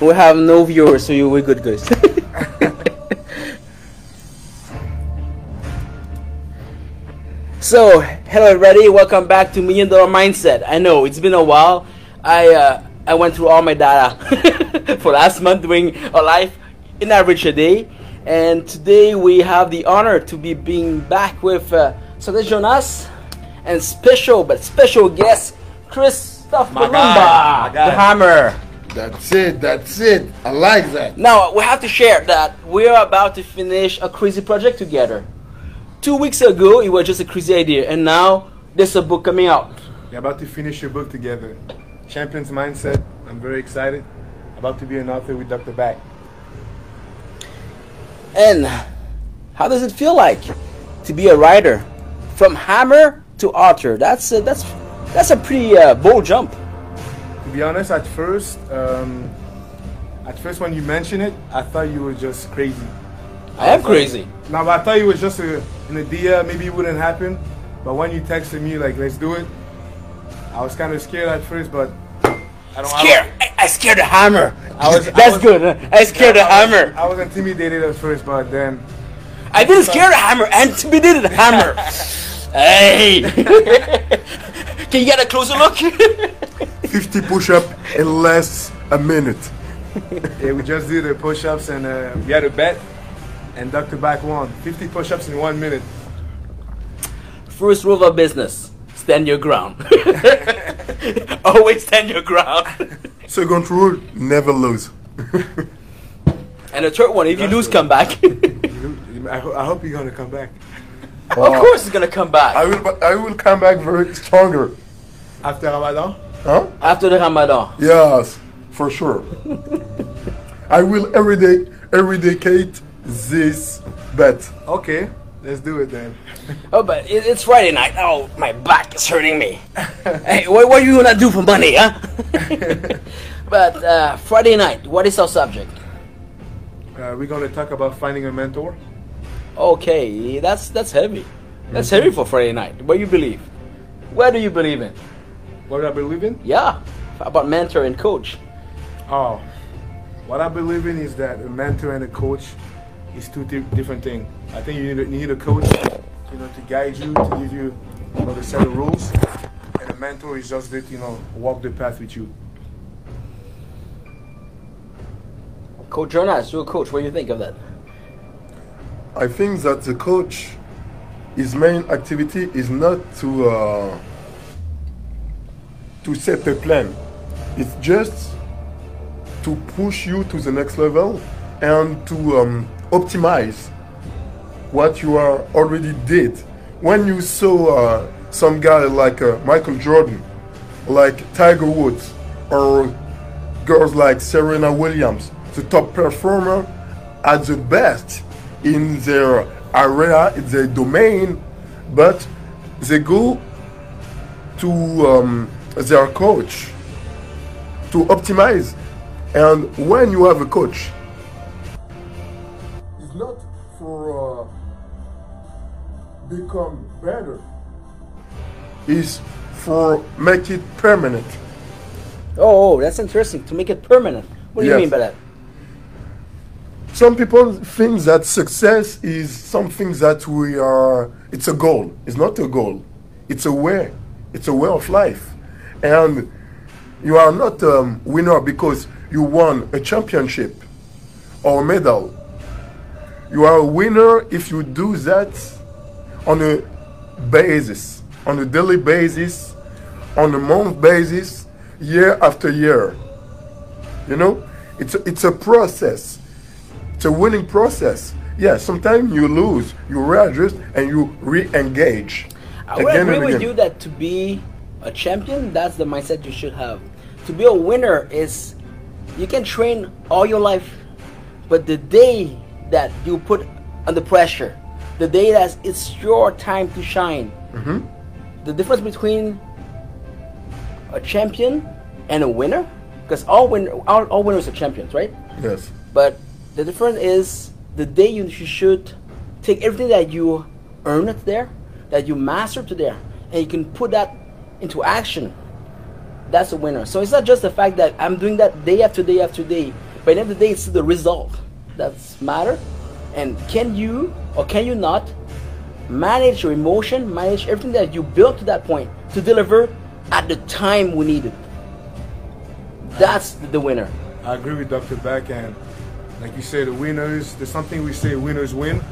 we have no viewers, so you we're good, guys. so, hello everybody, welcome back to Million Dollar Mindset. I know it's been a while. I uh, I went through all my data for last month doing a live in average a day, and today we have the honor to be being back with uh, Sandesh Jonas and special but special guest Christoph My Malumba, guy, my guy. the Hammer. That's it. That's it. I like that. Now we have to share that we're about to finish a crazy project together. Two weeks ago, it was just a crazy idea, and now there's a book coming out. We're about to finish your book together. Champions Mindset. I'm very excited. About to be an author with Dr. Bak. And how does it feel like to be a writer from hammer to author? That's a, that's that's a pretty uh, bold jump. To be honest, at first, um, at first when you mentioned it, I thought you were just crazy. I am crazy. No, but I thought it was just a, an idea. Maybe it wouldn't happen. But when you texted me like, "Let's do it," I was kind of scared at first, but I don't. Scared. I, I scared the hammer. I was- I that's was- good. huh? I scared the I was, hammer. I was intimidated at first, but then I didn't scare the hammer. I intimidated the hammer. hey. Can you get a closer look? 50 push-up in less a minute. yeah, we just did the push-ups and uh, we had a bet, and Dr. Bak won 50 push-ups in one minute. First rule of business: stand your ground. Always stand your ground. Second rule, never lose. and the third one: if you That's lose, good. come back. I, ho- I hope you're gonna come back of course, it's gonna come back I will I will come back very stronger. after Ramadan. Huh? after the Ramadan. Yes, for sure. I will every day eradicate this bet. Okay, let's do it then. Oh, but it, it's Friday night. Oh, my back is hurting me. hey, what, what are you gonna do for money, huh? but uh, Friday night, what is our subject? Uh, we're gonna talk about finding a mentor. Okay, that's that's heavy. That's heavy for Friday night. What do you believe? Where do you believe in? What I believe in? Yeah, about mentor and coach. Oh, what I believe in is that a mentor and a coach is two di- different things. I think you need a, you need a coach, you know, to guide you, to give you, you know, the set of rules, and a mentor is just that you know walk the path with you. Coach Jonas, you're a coach. What do you think of that? I think that the coach, his main activity is not to uh, to set a plan. It's just to push you to the next level and to um, optimize what you are already did. When you saw uh, some guy like uh, Michael Jordan, like Tiger Woods, or girls like Serena Williams, the top performer at the best in their area, in their domain, but they go to um, their coach to optimize. And when you have a coach, it's not for uh, become better. It's for make it permanent. Oh, oh, that's interesting. To make it permanent. What do you mean by that? Some people think that success is something that we are. It's a goal. It's not a goal. It's a way. It's a way of life, and you are not a um, winner because you won a championship or a medal. You are a winner if you do that on a basis, on a daily basis, on a month basis, year after year. You know, it's a, it's a process. It's a winning process. Yeah, sometimes you lose, you readjust, and you re-engage. I would agree with you that to be a champion, that's the mindset you should have. To be a winner is you can train all your life, but the day that you put under pressure, the day that it's your time to shine, mm-hmm. the difference between a champion and a winner, because all win all, all winners are champions, right? Yes. But the difference is the day you should take everything that you earned there, that you mastered to there, and you can put that into action. That's a winner. So it's not just the fact that I'm doing that day after day after day. But at the end of the day, it's the result that's matter. And can you or can you not manage your emotion, manage everything that you built to that point to deliver at the time we need it? That's the winner. I agree with Dr. Beck, and like you say, the winners. There's something we say: winners win.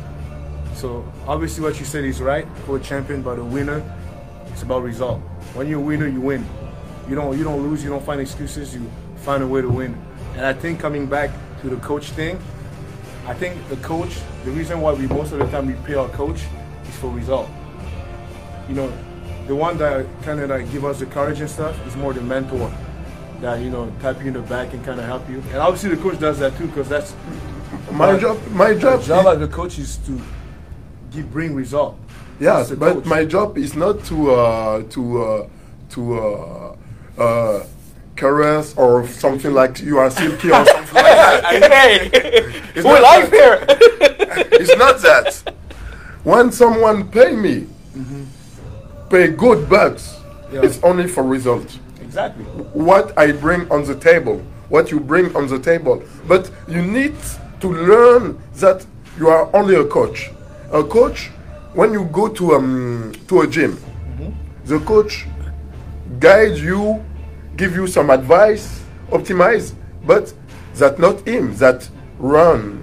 So obviously, what you said is right for a champion, but a winner, it's about result. When you're a winner, you win. You don't you don't lose. You don't find excuses. You find a way to win. And I think coming back to the coach thing, I think the coach. The reason why we most of the time we pay our coach is for result. You know, the one that kind of like give us the courage and stuff is more the mentor that you know tap you in the back and kind of help you. And obviously the coach does that too because that's My job, my job, the job of the coach is to give bring result. Yes, but coach. my job is not to uh, to uh, to uh, uh, caress or something like you are silky or something like that. hey, It's we not live that. here. It's not that. When someone pay me, pay good bucks, Yeah. it's only for result. Exactly. What I bring on the table, what you bring on the table. But you need to learn that you are only a coach. A coach, when you go to um to a gym, the coach guides you, give you some advice, optimize, but that not him, that run.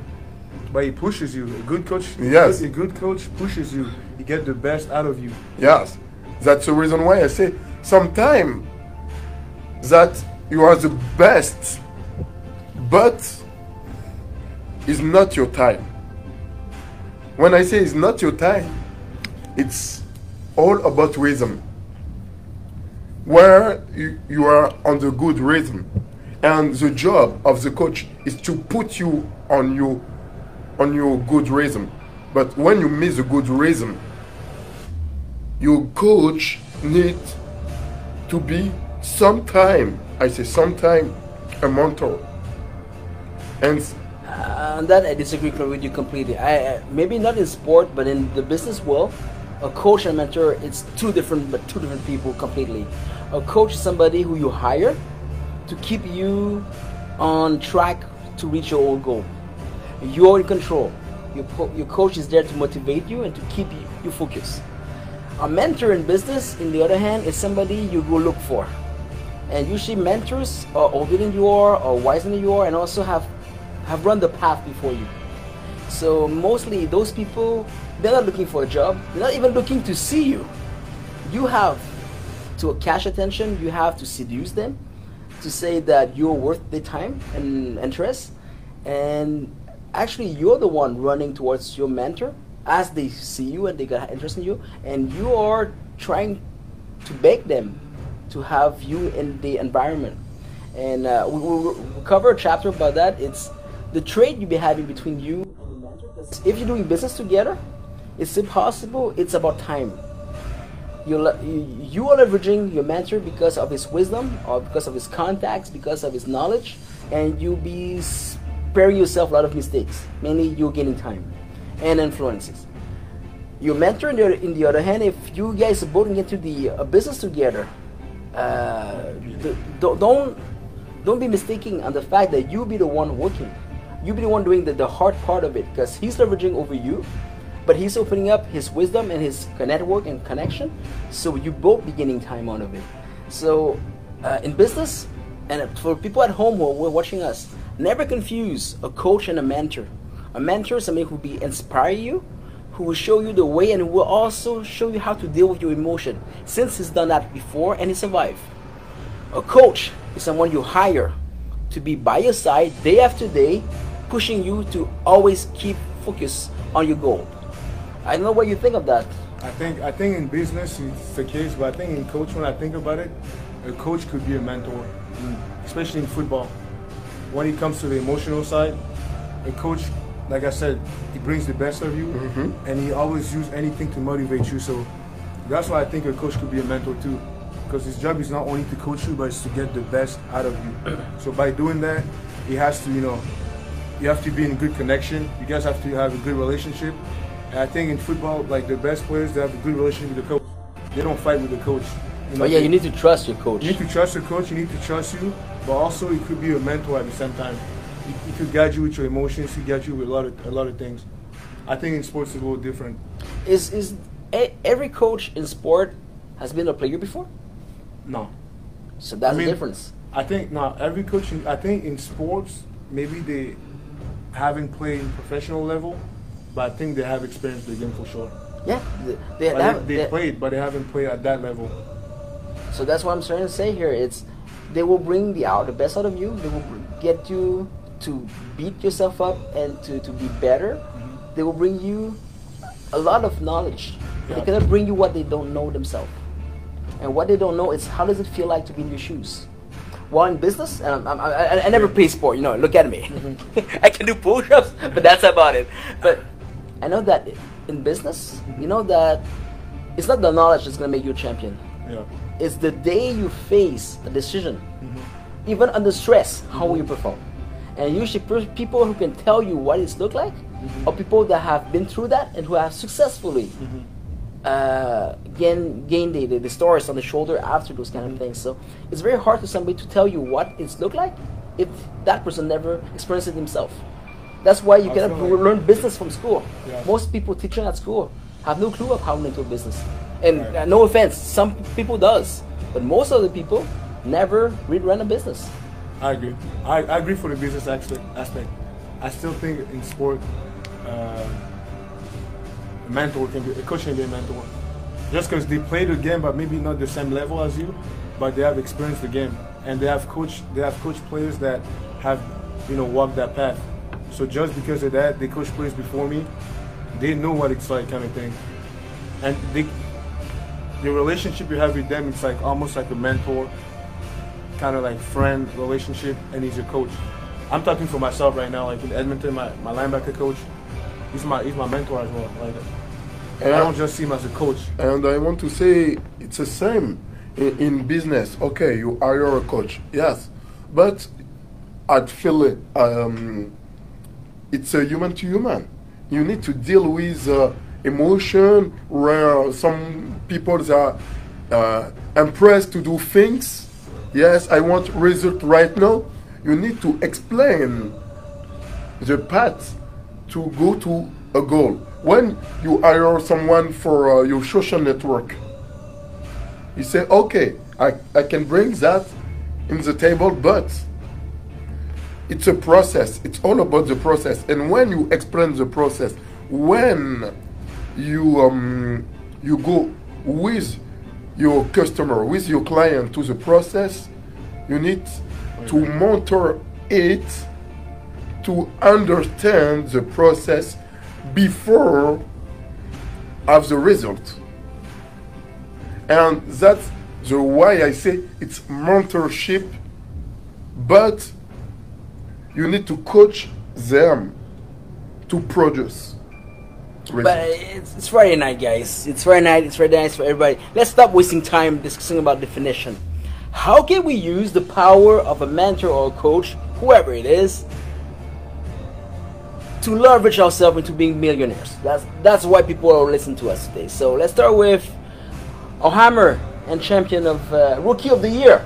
But he pushes you. A good coach. Yes. A good coach pushes you. He get the best out of you. Yes, that's the reason why I say sometimes that you are the best, but it's not your time. When I say it's not your time, it's all about rhythm. Where you, you are on the good rhythm, and the job of the coach is to put you on your on your good rhythm. But when you miss the good rhythm, your coach need to be sometime i say sometime a mentor and Uh, on that, I disagree with you completely. I, I maybe not in sport, but in the business world, a coach and mentor it's two different, but two different people completely. A coach is somebody who you hire to keep you on track to reach your own goal. You're in control. Your, your coach is there to motivate you and to keep you, you focused. A mentor in business, in the other hand, is somebody you go look for. And usually mentors are older than you are or wiser than you are and also have have run the path before you. So mostly those people they're not looking for a job. They're not even looking to see you. You have to catch attention, you have to seduce them to say that you're worth their time and interest. And actually you're the one running towards your mentor as they see you and they got interest in you and you are trying to beg them to have you in the environment. And uh, we will cover a chapter about that. It's the trade you be having between you and the mentor. If you're doing business together, it's impossible. It's about time. You're, you are leveraging your mentor because of his wisdom, or because of his contacts, because of his knowledge, and you'll be sparing yourself a lot of mistakes. Mainly, you're gaining time and influences. Your mentor, in the, in the other hand, if you guys are both into the uh, business together, uh, the, don't don't don't be mistaken on the fact that you be the one working. You be the one doing the, the hard part of it because he's leveraging over you, but he's opening up his wisdom and his network and connection. So you both be gaining time out of it. So uh, in business, and for people at home who are watching us, never confuse a coach and a mentor. A mentor is somebody who will inspire you, who will show you the way and will also show you how to deal with your emotion. Since he's done that before and he survived. A coach is someone you hire to be by your side day after day, pushing you to always keep focus on your goal. I don't know what you think of that. I think I think in business it's the case, but I think in coach when I think about it, a coach could be a mentor, mm, especially in football. When it comes to the emotional side, a coach, like I said, he brings the best of you, and he always use anything to motivate you. So that's why I think a coach could be a mentor too, because his job is not only to coach you, but it's to get the best out of you. so by doing that, he has to, you know, you have to be in good connection. You guys have to have a good relationship. And I think in football, like the best players, they have a good relationship with the coach. They don't fight with the coach. You know, But yeah, they- you need to trust your coach. you need to trust your coach. You need to trust you, but also it could be a mentor at the same time. He, he could guide you with your emotions. He guide you with a lot of a lot of things. I think in sports it's a little different. Is is e- every coach in sport has been a player before? No, So that's I mean- the difference. I think not every coach. In, I think in sports maybe they haven't played in professional level, but I think they have experienced the game for sure. Yeah, they, they, have- they, they played, but they haven't played at that level. So that's what I'm trying to say here. It's they will bring the out the best out of you. They will get you to beat yourself up and to, to be better. Mm-hmm. They will bring you a lot of knowledge. They cannot bring you what they don't know themselves. And what they don't know is how does it feel like to be in your shoes. While in business, and I'm, I'm, I, I never play sport. You know, look at me. Mm-hmm. I can do push-ups, but that's about it. But I know that in business, you know that it's not the knowledge that's gonna make you a champion Yeah. is the day you face a decision, mm-hmm. even under stress, how will you perform? And usually, people who can tell you what it's look like mm-hmm. are people that have been through that and who have successfully uh, gain, gained the, the, the stars on the shoulder after those kind of things. So it's very hard for somebody to tell you what it's look like if that person never experienced it himself. That's why you I cannot like- learn business from school. Yeah. Most people teaching at school have no clue of how to do business. And Right. uh, no offense, some people does, but most of the people never really run a business. I agree. I, I agree for the business aspect. aspect. I still think in sport, uh, a mentor can be a coach can be a mentor. Just because they play the game, but maybe not the same level as you, but they have experienced the game and they have coach they have coach players that have you know walked that path. So just because of that, they coach players before me. They know what it's like, kind of thing, and they the relationship you have with them, it's like almost like a mentor kind of like friend relationship, and he's your coach. I'm talking for myself right now. Like in Edmonton, my, my linebacker coach, he's my he's my mentor as well. Like, and I don't just see him as a coach. And I want to say it's the same in, in business. Okay, you hire a coach, yes, but feel it, um, it's a human to human. You need to deal with uh, emotion where some people are uh, impressed to do things. Yes, I want result right now. You need to explain the path to go to a goal. When you hire someone for uh, your social network, you say, okay, I, I can bring that in the table, but it's a process. It's all about the process. And when you explain the process, when you um, you go with your customer, with your client to the process, you need to monitor it to understand the process before have the result. And that's the why I say it's mentorship, but you need to coach them to produce. But it's, it's Friday night, guys. It's Friday night. It's Friday night for everybody. Let's stop wasting time discussing about definition. How can we use the power of a mentor or a coach, whoever it is, to leverage ourselves into being millionaires? That's that's why people are listening to us today. So let's start with O'Hammer and champion of uh, rookie of the year.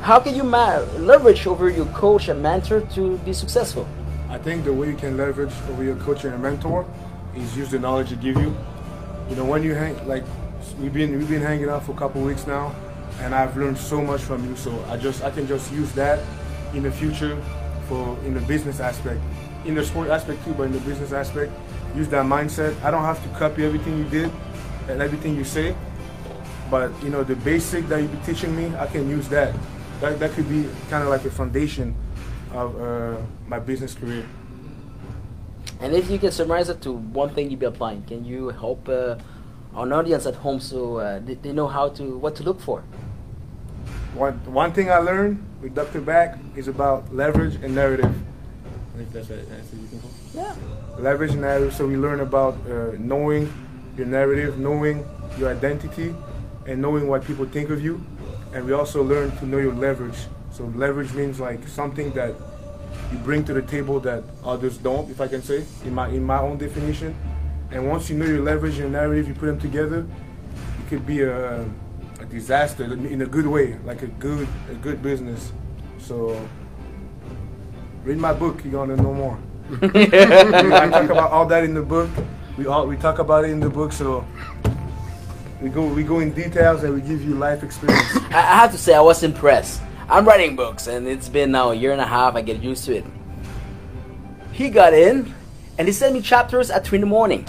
How can you leverage over your coach and mentor to be successful? I think the way you can leverage over your coach and mentor is use the knowledge they give you. You know, when you hang like we've been we've been hanging out for a couple weeks now, and I've learned so much from you. So I just I can just use that in the future for in the business aspect, in the sport aspect too, but in the business aspect, use that mindset. I don't have to copy everything you did and everything you say, but you know the basic that you be teaching me, I can use that. That that could be kind of like a foundation of uh, my business career. And if you can summarize it to one thing you'd be applying, can you help uh, our audience at home so uh, they, they know how to what to look for? One one thing I learned with Dr. Bak is about leverage and narrative. I think that's it. That's. You can go. Yeah. Leverage and narrative. So we learn about uh, knowing your narrative, knowing your identity, and knowing what people think of you. And we also learn to know your leverage. So leverage means like something that you bring to the table that others don't, if I can say, in my in my own definition. And once you know your leverage and your narrative, you put them together, it could be a, a disaster in a good way, like a good a good business. So read my book. You're gonna know more. I talk about all that in the book. We all we talk about it in the book. So we go we go in details and we give you life experience. I have to say, I was impressed. I'm writing books, and it's been now a year and a half. I get used to it. He got in, and he sent me chapters at three in the morning.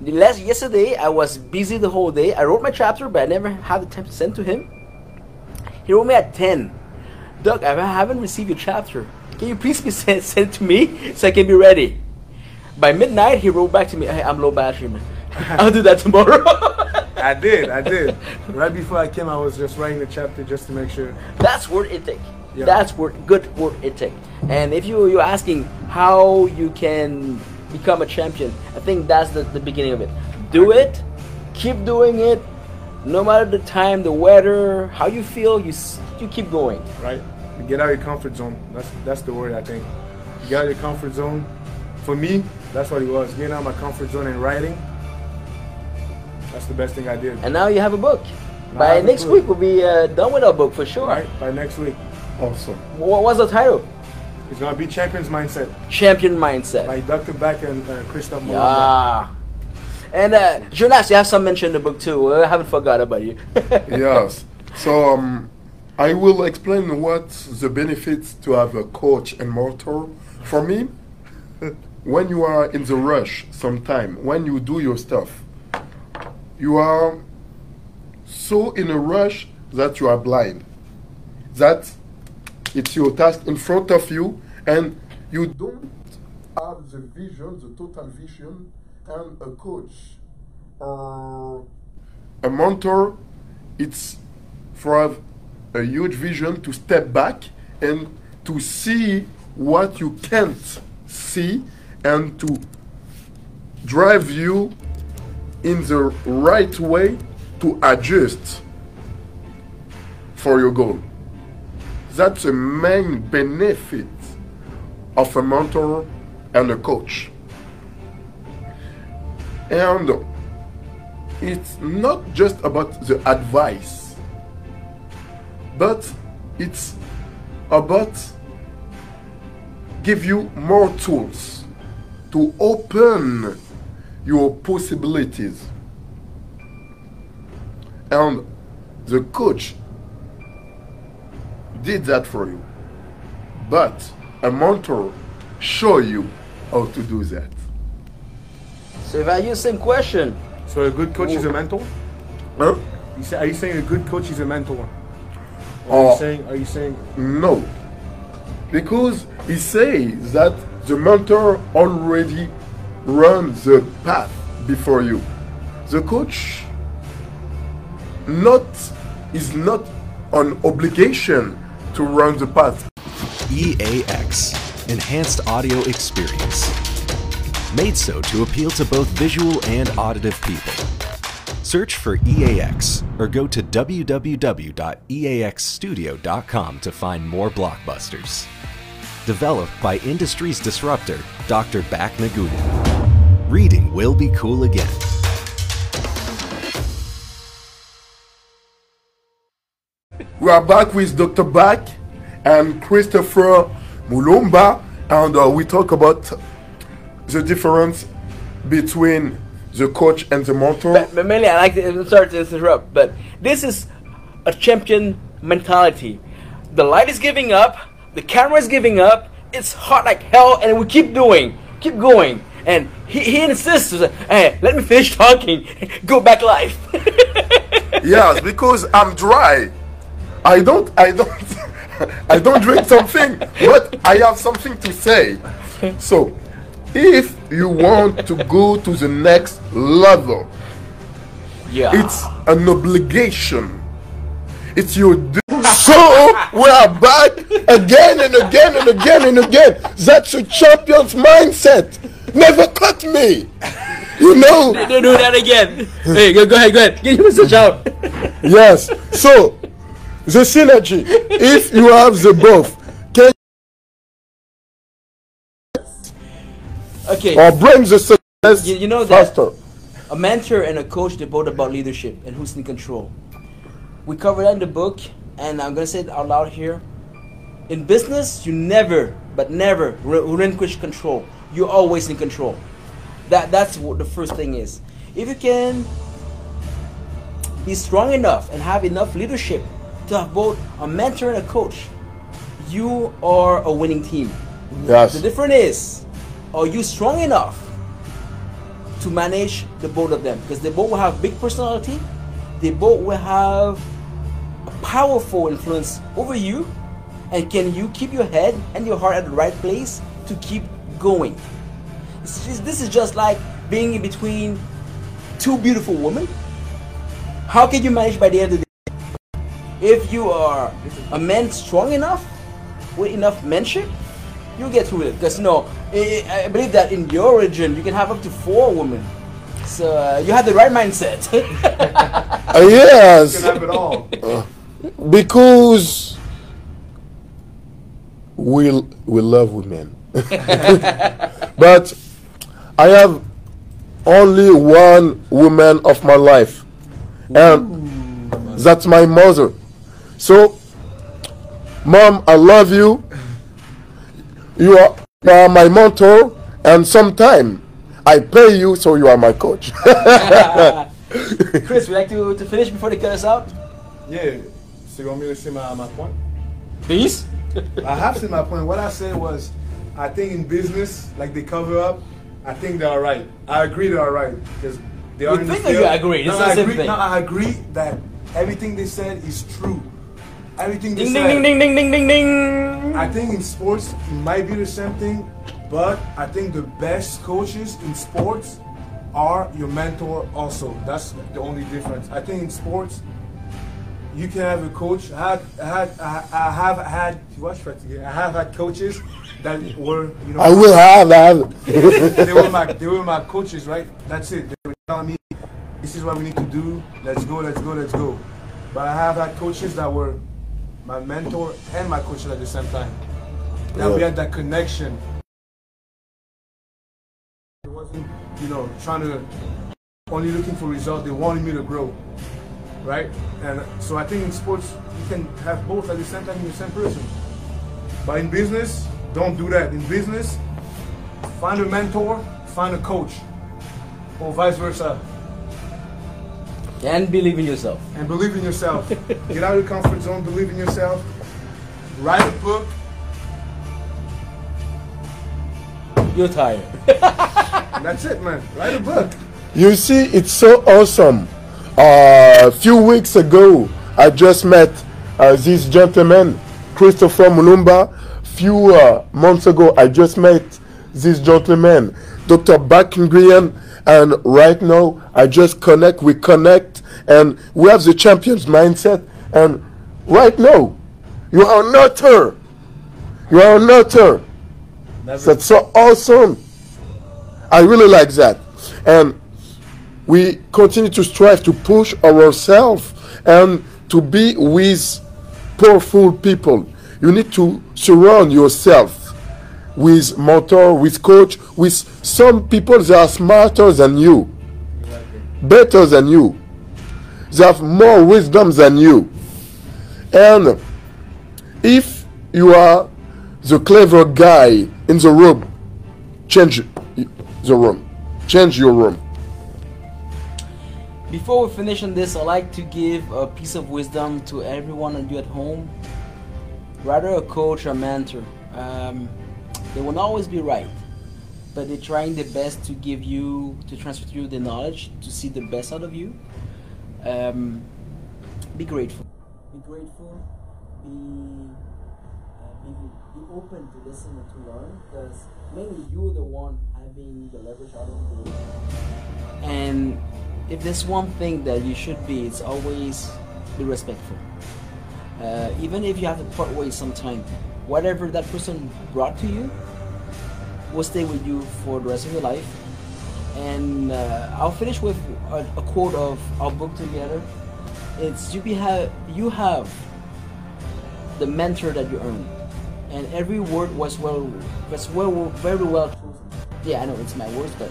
The last yesterday, I was busy the whole day. I wrote my chapter, but I never had the time to send to him. He wrote me at ten. Doug, I haven't received your chapter. Can you please be sent, send it to me so I can be ready? By midnight, he wrote back to me, hey, I'm low battery, man. I'll do that tomorrow. I did, I did. Right before I came, I was just writing the chapter just to make sure. That's word ethic. Yeah. That's word good word ethic. And if you you're asking how you can become a champion, I think that's the, the beginning of it. Do it, keep doing it, no matter the time, the weather, how you feel, you you keep going. right? Get out of your comfort zone. That's that's the word I think. Get out of your comfort zone. For me, that's what it was. Getting out of my comfort zone and writing. That's the best thing I did. And now you have a book. Now By next week we'll be uh, done with our book for sure. Right? By next week. Awesome. What was the title? It's gonna be Champions Mindset Champion Mindset. by Dr. Beck and uh, Christophe Mulumba. Yeah. And uh, Jonas, you have some mention in the book too. I haven't forgot about you. yes. So um, I will explain what the benefits to have a coach and mentor. For me, when you are in the rush, sometime when you do your stuff, you are so in a rush that you are blind. That it's your task in front of you, and you don't have the vision, the total vision, and a coach or a mentor, it's for a huge vision to step back and to see what you can't see and to drive you in the right way to adjust for your goal. That's the main benefit of a mentor and a coach. And it's not just about the advice, but it's about give you more tools to open your possibilities. And the coach did that for you. But a mentor show you how to do that. so if I use same question, So a good coach is a mentor? Huh? You say, are you saying a good coach is a mentor? Or are Oh. you uh, saying are you saying No. Because he says that the mentor already runs the path before you. The coach not is not an obligation to run the path. EAX Enhanced Audio Experience. Made so to appeal to both visual and auditive people. Search for EAX or go to www.eaxstudio.com to find more blockbusters. Developed by industry's disruptor, Dr. Bak Nguyen. Reading will be cool again. We are back with Dr. Bak and Christopher Mulumba, and uh, we talk about the difference between the coach and the mentor. but, but mainly I like to I'm sorry to interrupt, but this is a champion mentality. The light is giving up, the camera is giving up, it's hot like hell, and we keep doing, keep going. And he, he insists, hey, let me finish talking, go back live. yes, because I'm dry. I don't, I don't, I don't drink something, but I have something to say. So, if you want to go to the next level, yeah. it's an obligation. It's your duty. So we are back again and again and again and again. That's a champion's mindset. Never cut me. You know. Don't do that again. hey, go, go ahead, go ahead. Give your message out. Yes. So the synergy. If you have the both, can Okay. or bring the success You- you know that- faster. A mentor and a coach, they're both about leadership and who's in control. We cover that in the book, and I'm gonna say it out loud here. In business, you never but never relinquish control. You're always in control. That that's what the first thing is. If you can be strong enough and have enough leadership to have both a mentor and a coach, you are a winning team. Yes. The difference is, are you strong enough to manage the both of them? Because they both will have big personality, they both will have powerful influence over you, and can you keep your head and your heart at the right place to keep going? This is just like being in between two beautiful women. How can you manage by the end of the day? If you are a man strong enough, with enough menship, you get through it. Because you know, I believe that in your region, you can have up to four women. So uh, you have the right mindset. uh, yes. You can have it all. Uh, because we we love women, but I have only one woman of my life, and that's my mother. So, mom, I love you. You are, you are my mentor, and sometime I pay you, so you are my coach. Chris, would you like to, to finish before they cut us out? Yeah. So you want me to say my, my point? Please. I have said my point. What I said was, I think in business, like they cover up, I think they're right. I agree they're right because they are you in think the that you agree? No, It's I the same agree. thing. No, I agree that everything they said is true. Everything they Ding said. ding ding ding ding ding ding. I think in sports it might be the same thing, but I think the best coaches in sports are your mentor also. That's the only difference. I think in sports you can have a coach. I had, I had, I have had. What's right again? I have had coaches that were, you know. I will have, I have. they were my, they were my coaches, right? That's it. They were telling me, this is what we need to do. Let's go, let's go, let's go. But I have had coaches that were my mentor and my coach at the same time. That we had that connection. It wasn't, you know, trying to only looking for results. They wanted me to grow, right? And so I think in sports you can have both at the same time in the same person. But in business, don't do that. In business, find a mentor, find a coach, or vice versa. And believe in yourself. And believe in yourself. Get out of your comfort zone, believe in yourself. Write a book. You're tired. And that's it, man. Write a book. You see, it's so awesome. Uh, a few weeks ago, I just met uh, this gentleman, Christopher Mulumba. Few uh, months ago, I just met this gentleman, Dr. Bak Nguyen. And right now, I just connect, we connect, and we have the champions mindset. And right now, you are an author. You are an author. That's so awesome. I really like that. And we continue to strive to push ourselves and to be with powerful people. You need to surround yourself with mentor, with coach, with some people that are smarter than you, better than you. They have more wisdom than you. And if you are the clever guy in the room, change the room. Change your room. Before we finish on this, I'd like to give a piece of wisdom to everyone of you at home. Rather a coach or mentor. Um, they will not always be right, but they're trying their best to give you, to transfer to you the knowledge, to see the best out of you. Um, be grateful. Be grateful. Be, uh, be, be open to listen and to learn, because mainly you're the one having the leverage out of the. And if there's one thing that you should be, it's always be respectful. Uh, even if you have to part ways sometime, whatever that person brought to you will stay with you for the rest of your life. And uh, I'll finish with a, a, quote of our book together. It's you be have you have the mentor that you earned, and every word was well was well very well chosen. Yeah, I know it's my words, but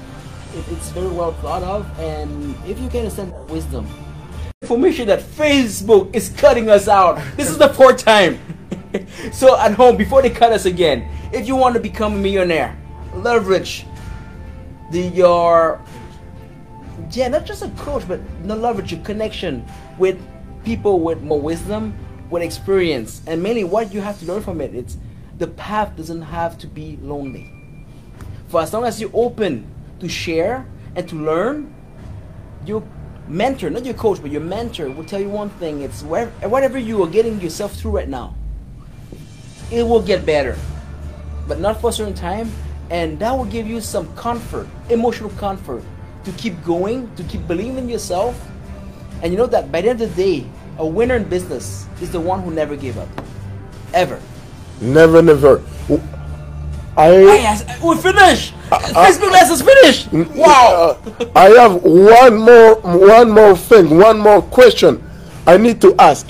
it, it's very well thought of. And if you can that wisdom, information that Facebook is cutting us out. This is the fourth time. so at home, before they cut us again, if you want to become a millionaire, leverage the your yeah, not just a coach, but the leverage your connection with people with more wisdom, with experience, and mainly what you have to learn from it. It's the path doesn't have to be lonely. For as long as you're open to share and to learn, your mentor, not your coach, but your mentor will tell you one thing. It's where, whatever you are getting yourself through right now, it will get better. But not for a certain time, and that will give you some comfort, emotional comfort, to keep going, to keep believing in yourself. And you know that by the end of the day, a winner in business is the one who never gave up. Ever. Never, never. I, oh, Yes, oh, we finished. Uh, uh, Facebook lessons finished. Mm, wow. Uh, I have one more, one more thing, one more question I need to ask.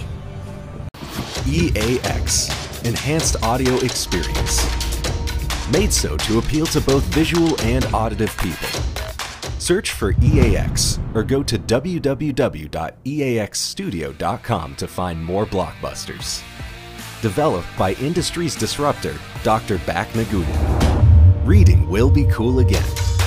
EAX Enhanced Audio Experience. Made so to appeal to both visual and auditive people. Search for EAX or go to www.eaxstudio.com to find more blockbusters. Developed by industry's disruptor, Dr. Bak Nguyen. Reading will be cool again.